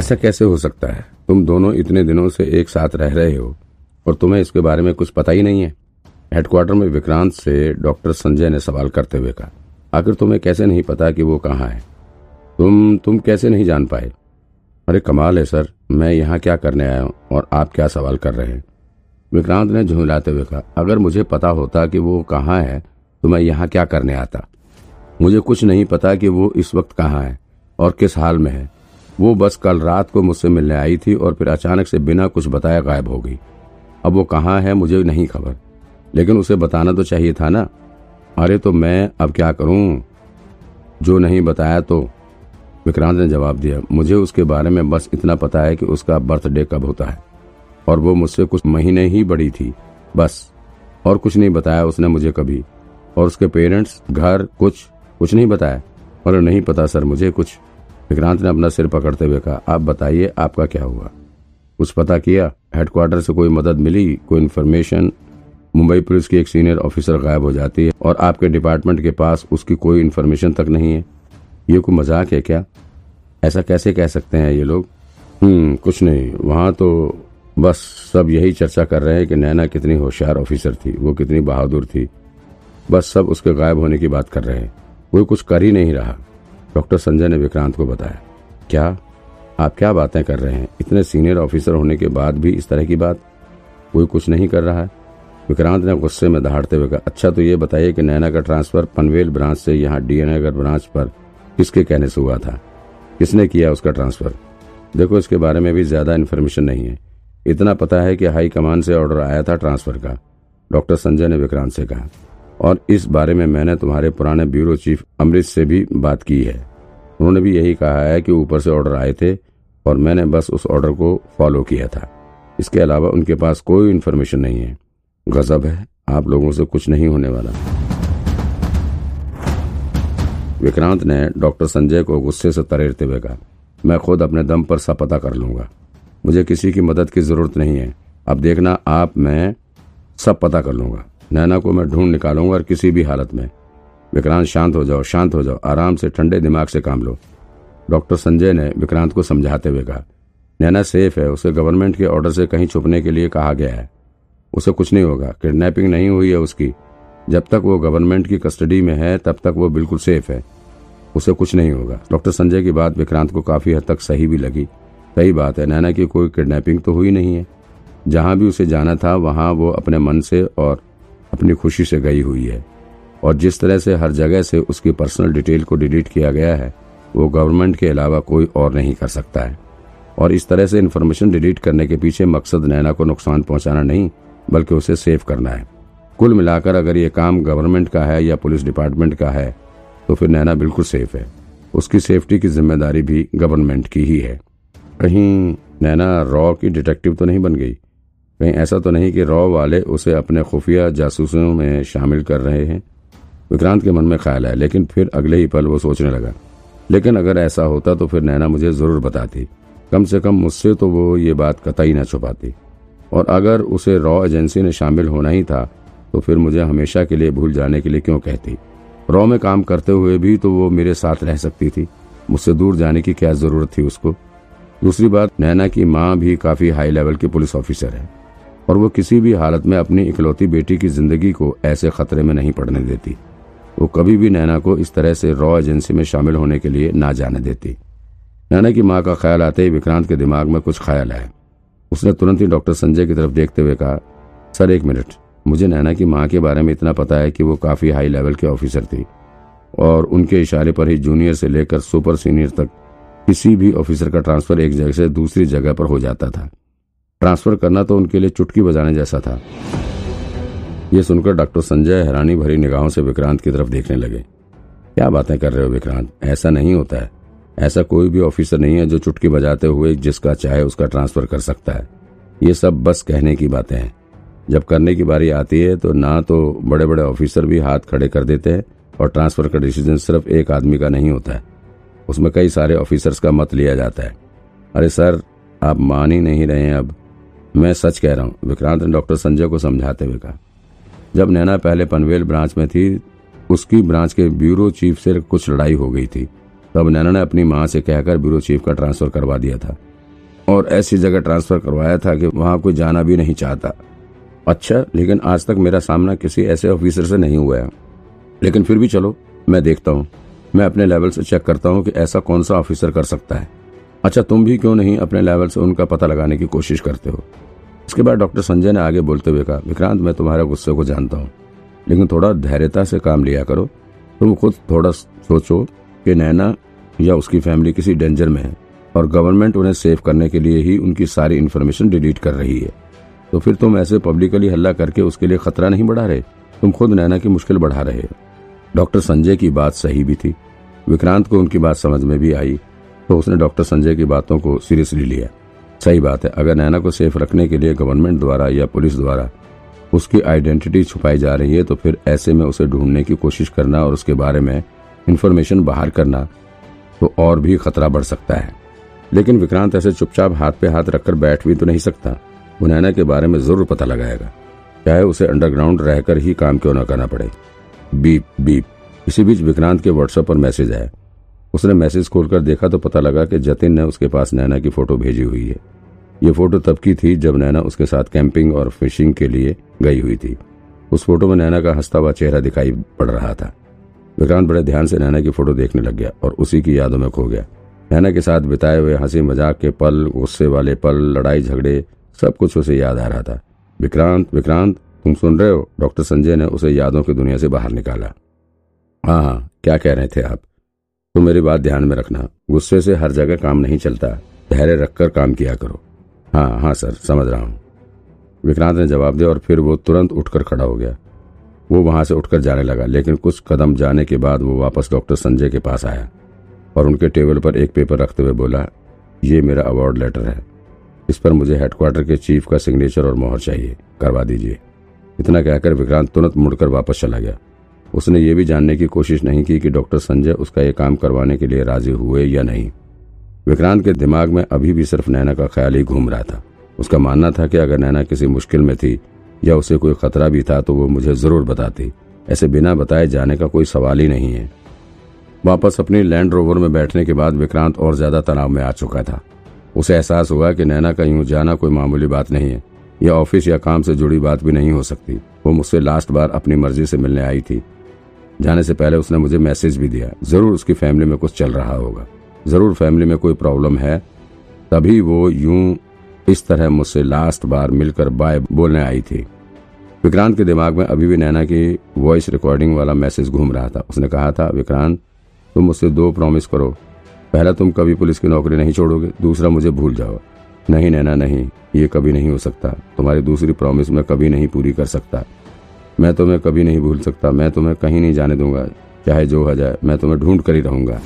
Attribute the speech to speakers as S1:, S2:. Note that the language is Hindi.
S1: ऐसा कैसे हो सकता है? तुम दोनों इतने दिनों से एक साथ रह रहे हो और तुम्हें इसके बारे में कुछ पता ही नहीं है। हेडक्वार्टर में विक्रांत से डॉक्टर संजय ने सवाल करते हुए कहा, आखिर तुम्हें कैसे नहीं पता कि वो कहाँ है? तुम तुम कैसे नहीं जान पाए? अरे, कमाल है सर, मैं यहाँ क्या करने आया हूँ और आप क्या सवाल कर रहे हैं? विक्रांत ने झुंझलाते हुए कहा, अगर मुझे पता होता कि वो कहाँ है तो मैं यहाँ क्या करने आता? मुझे कुछ नहीं पता कि वो इस वक्त कहाँ है और किस हाल में है। वो बस कल रात को मुझसे मिलने आई थी और फिर अचानक से बिना कुछ बताया गायब हो गई। अब वो कहाँ है मुझे नहीं खबर। लेकिन उसे बताना तो चाहिए था ना। अरे तो मैं अब क्या करूँ? जो नहीं बताया तो। विक्रांत ने जवाब दिया, मुझे उसके बारे में बस इतना पता है कि उसका बर्थडे कब होता है। और वो मुझसे कुछ महीने ही बड़ी थी, बस। और कुछ नहीं बताया उसने मुझे कभी। और उसके पेरेंट्स, घर, कुछ कुछ नहीं बताया। और नहीं पता सर मुझे कुछ। विक्रांत ने अपना सिर पकड़ते हुए कहा, आप बताइए, आपका क्या हुआ? कुछ पता किया हेडक्वार्टर से कोई मदद मिली, कोई इन्फॉर्मेशन मुंबई पुलिस की एक सीनियर ऑफिसर गायब हो जाती है और आपके डिपार्टमेंट के पास उसकी कोई इन्फॉर्मेशन तक नहीं है? ये कोई मज़ाक है क्या? ऐसा कैसे कह सकते हैं ये लोग? हम्म कुछ नहीं, वहाँ तो बस सब यही चर्चा कर रहे हैं कि नैना कितनी होशियार ऑफिसर थी, वो कितनी बहादुर थी। बस सब उसके गायब होने की बात कर रहे हैं। कोई कुछ कर ही नहीं रहा। डॉक्टर संजय ने विक्रांत को बताया, क्या? आप क्या बातें कर रहे हैं? इतने सीनियर ऑफिसर होने के बाद भी इस तरह की बात? कोई कुछ नहीं कर रहा है? विक्रांत ने गुस्से में दहाड़ते हुए कहा अच्छा तो ये बताइए कि नैना का ट्रांसफ़र पनवेल ब्रांच से यहाँ डीएनगर ब्रांच पर किसके कहने से हुआ था? किसने किया उसका ट्रांसफ़र? देखो, इसके बारे में भी ज़्यादा इन्फॉर्मेशन नहीं है। इतना पता है कि हाई कमान से ऑर्डर आया था ट्रांसफ़र का, डॉक्टर संजय ने विक्रांत से कहा। और इस बारे में मैंने तुम्हारे पुराने ब्यूरो चीफ अमृत से भी बात की है। उन्होंने भी यही कहा है कि ऊपर से ऑर्डर आए थे और मैंने बस उस ऑर्डर को फॉलो किया था। इसके अलावा उनके पास कोई इन्फॉर्मेशन नहीं है। गजब है, आप लोगों से कुछ नहीं होने वाला। विक्रांत ने डॉक्टर संजय को गुस्से से तरेरते हुए कहा, मैं खुद अपने दम पर सब पता कर लूँगा। मुझे किसी की मदद की ज़रूरत नहीं है। अब देखना, आप, मैं सब पता कर लूँगा। नैना को मैं ढूंढ निकालूँगा और किसी भी हालत में। विक्रांत, शांत हो जाओ, शांत हो जाओ, आराम से ठंडे दिमाग से काम लो। डॉक्टर संजय ने विक्रांत को समझाते हुए कहा, नैना सेफ़ है, उसे गवर्नमेंट के ऑर्डर से कहीं छुपने के लिए कहा गया है। उसे कुछ नहीं होगा, किडनैपिंग नहीं हुई है उसकी। जब तक वो गवर्नमेंट की कस्टडी में है, तब तक वो बिल्कुल सेफ़ है। उसे कुछ नहीं होगा। डॉक्टर संजय की बात विक्रांत को काफ़ी हद तक सही भी लगी। सही बात है, नैना की कोई किडनैपिंग तो हुई नहीं है। जहाँ भी उसे जाना था, वहाँ वो अपने मन से और अपनी खुशी से गई हुई है। और जिस तरह से हर जगह से उसकी पर्सनल डिटेल को डिलीट किया गया है, वो गवर्नमेंट के अलावा कोई और नहीं कर सकता है। और इस तरह से इन्फॉर्मेशन डिलीट करने के पीछे मकसद नैना को नुकसान पहुंचाना नहीं, बल्कि उसे सेव करना है। कुल मिलाकर अगर ये काम गवर्नमेंट का है या पुलिस डिपार्टमेंट का है तो फिर नैना बिल्कुल सेफ़ है। उसकी सेफ्टी की ज़िम्मेदारी भी गवर्नमेंट की ही है। कहीं नैना रॉ की डिटेक्टिव तो नहीं बन गई? कहीं ऐसा तो नहीं कि रॉ वाले उसे अपने खुफिया जासूसों में शामिल कर रहे हैं। विक्रांत के मन में ख्याल है लेकिन फिर अगले ही पल वो सोचने लगा। लेकिन अगर ऐसा होता तो फिर नैना मुझे ज़रूर बताती। कम से कम मुझसे तो वो ये बात कतई ना छुपाती। और अगर उसे रॉ एजेंसी में शामिल होना ही था तो फिर मुझे हमेशा के लिए भूल जाने के लिए क्यों कहती? रॉ में काम करते हुए भी तो वो मेरे साथ रह सकती थी। मुझसे दूर जाने की क्या ज़रूरत थी उसको? दूसरी बात, नैना की माँ भी काफ़ी हाई लेवल की पुलिस ऑफिसर है। और वो किसी भी हालत में अपनी इकलौती बेटी की ज़िंदगी को ऐसे खतरे में नहीं पड़ने देती। वो कभी भी नैना को इस तरह से रॉ एजेंसी में शामिल होने के लिए ना जाने देती। नैना की माँ का ख्याल आते ही विक्रांत के दिमाग में कुछ ख्याल आया उसने तुरंत ही डॉक्टर संजय की तरफ़ देखते हुए कहा, सर, एक मिनट। मुझे नैना की माँ के बारे में इतना पता है कि वो काफ़ी हाई लेवल के ऑफिसर थी और उनके इशारे पर ही जूनियर से लेकर सुपर सीनियर तक किसी भी ऑफिसर का ट्रांसफ़र एक जगह से दूसरी जगह पर हो जाता था। ट्रांसफ़र करना तो उनके लिए चुटकी बजाने जैसा था। यह सुनकर डॉक्टर संजय हैरानी भरी निगाहों से विक्रांत की तरफ़ देखने लगे। क्या बातें कर रहे हो विक्रांत? ऐसा नहीं होता है। ऐसा कोई भी ऑफिसर नहीं है जो चुटकी बजाते हुए जिसका चाहे उसका ट्रांसफ़र कर सकता है। ये सब बस कहने की बातें हैं। जब करने की बारी आती है तो ना तो बड़े बड़े ऑफिसर भी हाथ खड़े कर देते हैं और ट्रांसफ़र का डिसीज़न सिर्फ़ एक आदमी का नहीं होता है। उसमें कई सारे ऑफिसर्स का मत लिया जाता है। अरे सर, आप मान ही नहीं रहे हैं अब। मैं सच कह रहा हूँ, विक्रांत ने डॉक्टर संजय को समझाते हुए कहा। जब नैना पहले पनवेल ब्रांच में थी, उसकी ब्रांच के ब्यूरो चीफ से कुछ लड़ाई हो गई थी। तब नैना ने अपनी माँ से कहकर ब्यूरो चीफ का ट्रांसफ़र करवा दिया था। और ऐसी जगह ट्रांसफ़र करवाया था कि वहाँ कोई जाना भी नहीं चाहता। अच्छा लेकिन आज तक मेरा सामना किसी ऐसे ऑफिसर से नहीं हुआ है। लेकिन फिर भी चलो, मैं देखता हूँ। मैं अपने लेवल से चेक करता हूँ कि ऐसा कौन सा ऑफिसर कर सकता है। अच्छा तुम भी क्यों नहीं अपने लेवल से उनका पता लगाने की कोशिश करते हो? इसके बाद डॉक्टर संजय ने आगे बोलते हुए कहा, विक्रांत, मैं तुम्हारे गुस्से को जानता हूँ, लेकिन थोड़ा धैर्यता से काम लिया करो। तुम खुद थोड़ा सोचो कि नैना या उसकी फैमिली किसी डेंजर में है और गवर्नमेंट उन्हें सेव करने के लिए ही उनकी सारी इन्फॉर्मेशन डिलीट कर रही है। तो फिर तुम ऐसे पब्लिकली हल्ला करके उसके लिए खतरा नहीं बढ़ा रहे? तुम खुद नैना की मुश्किल बढ़ा रहे हो। डॉक्टर संजय की बात सही भी थी। विक्रांत को उनकी बात समझ में भी आई तो उसने डॉक्टर संजय की बातों को सीरियसली लिया। सही बात है, अगर नैना को सेफ़ रखने के लिए गवर्नमेंट द्वारा या पुलिस द्वारा उसकी आइडेंटिटी छुपाई जा रही है तो फिर ऐसे में उसे ढूँढने की कोशिश करना और उसके बारे में इन्फॉर्मेशन बाहर करना तो और भी खतरा बढ़ सकता है। लेकिन विक्रांत ऐसे चुपचाप हाथ पे हाथ रखकर बैठ भी तो नहीं सकता। वो नैना के बारे में ज़रूर पता लगाएगा। चाहे उसे अंडरग्राउंड रहकर ही काम क्यों न करना पड़े। Beep beep. इसी बीच विक्रांत के व्हाट्सएप पर मैसेज आया। उसने मैसेज खोलकर देखा तो पता लगा कि जतिन ने उसके पास नैना की फ़ोटो भेजी हुई है। ये फ़ोटो तब की थी जब नैना उसके साथ कैंपिंग और फिशिंग के लिए गई हुई थी। उस फ़ोटो में नैना का हंसता हुआ चेहरा दिखाई पड़ रहा था। विक्रांत बड़े ध्यान से नैना की फ़ोटो देखने लग गया और उसी की यादों में खो गया। नैना के साथ बिताए हुए हँसी मज़ाक के पल, गुस्से वाले पल लड़ाई झगड़े सब कुछ उसे याद आ रहा था। विक्रांत विक्रांत, तुम सुन रहे हो? डॉक्टर संजय ने उसे यादों की दुनिया से बाहर निकाला। हाँ हाँ क्या कह रहे थे आप? तो मेरी बात ध्यान में रखना। गुस्से से हर जगह काम नहीं चलता। धैर्य रखकर काम किया करो। हाँ हाँ सर, समझ रहा हूँ। विक्रांत ने जवाब दिया और फिर वो तुरंत उठकर खड़ा हो गया। वो वहाँ से उठकर जाने लगा, लेकिन कुछ कदम जाने के बाद वो वापस डॉक्टर संजय के पास आया और उनके टेबल पर एक पेपर रखते हुए बोला, ये मेरा अवार्ड लेटर है। इस पर मुझे हेडक्वार्टर के चीफ का सिग्नेचर और मोहर चाहिए। करवा दीजिए। इतना कहकर विक्रांत तुरंत मुड़कर वापस चला गया। उसने ये भी जानने की कोशिश नहीं की कि डॉक्टर संजय उसका ये काम करवाने के लिए राज़ी हुए या नहीं। विक्रांत के दिमाग में अभी भी सिर्फ़ नैना का ख्याल ही घूम रहा था। उसका मानना था कि अगर नैना किसी मुश्किल में थी या उसे कोई खतरा भी था तो वो मुझे ज़रूर बताती। ऐसे बिना बताए जाने का कोई सवाल ही नहीं है। वापस अपनी लैंड रोवर में बैठने के बाद विक्रांत और ज़्यादा तनाव में आ चुका था। उसे एहसास हुआ कि नैना का यूँ जाना कोई मामूली बात नहीं है। यह ऑफ़िस या काम से जुड़ी बात भी नहीं हो सकती। वो मुझसे लास्ट बार अपनी मर्ज़ी से मिलने आई थी। जाने से पहले उसने मुझे मैसेज भी दिया। ज़रूर उसकी फैमिली में कुछ चल रहा होगा। ज़रूर फैमिली में कोई प्रॉब्लम है। तभी वो यूँ इस तरह मुझसे लास्ट बार मिलकर बाय बोलने आई थी। विक्रांत के दिमाग में अभी भी नैना की वॉइस रिकॉर्डिंग वाला मैसेज घूम रहा था। उसने कहा था, विक्रांत, तुम मुझसे दो प्रॉमिस करो। पहला, तुम कभी पुलिस की नौकरी नहीं छोड़ोगे। दूसरा, मुझे भूल जाओ। नहीं नैना, नहीं, ये कभी नहीं हो सकता। तुम्हारी दूसरी प्रॉमिस मैं कभी नहीं पूरी कर सकता। मैं तुम्हें कभी नहीं भूल सकता, मैं तुम्हें कहीं नहीं जाने दूँगा, चाहे जो हो जाए, मैं तुम्हें ढूंढ कर ही रहूँगा।